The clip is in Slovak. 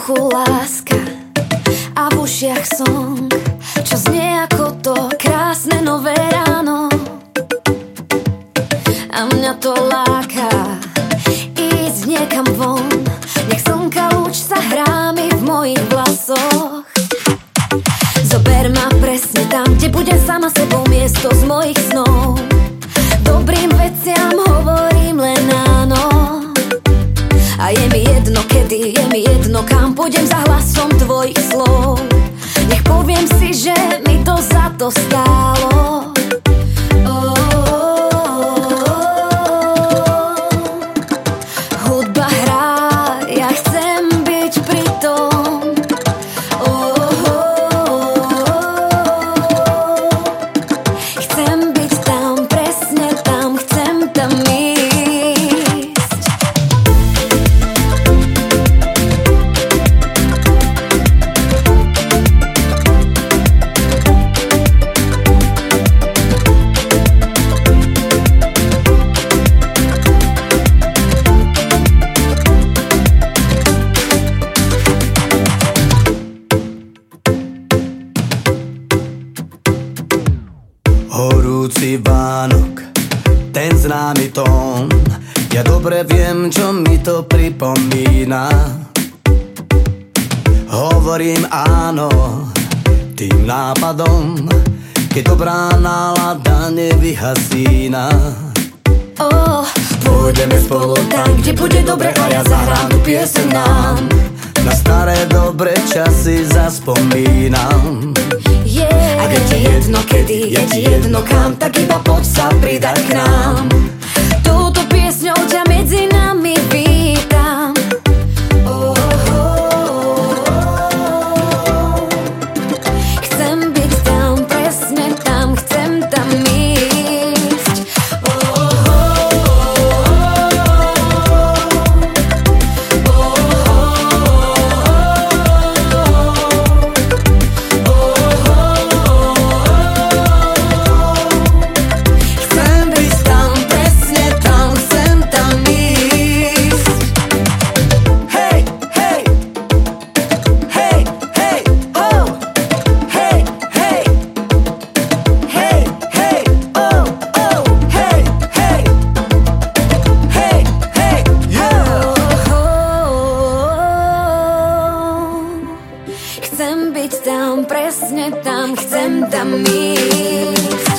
vzduchu láska a v ušiach song, čo znie ako to krásne nové ráno. A mňa to láka ísť niekam von, nech slnka lúč sa hrá mi v mojich vlasoch. Zober ma presne tam, kde bude sama sebou miesto z mojich snov. Dobrým veciam hovorím len áno. A je mi jedno kedy, je Pôjdem za hlasom tvojich slov. Nech poviem si, že mi to za to stálo hovorím áno tým nápadom, keď dobrá nálada nevyhasína. Oh, pôjdeme spolu tam, kde bude dobre a ja zahrám piesen nám. Na staré dobré časy zaspomínam. A keď ti jedno kedy, je ti jedno kam, tak iba poď sa pridať k nám. tam, chcem tam ísť.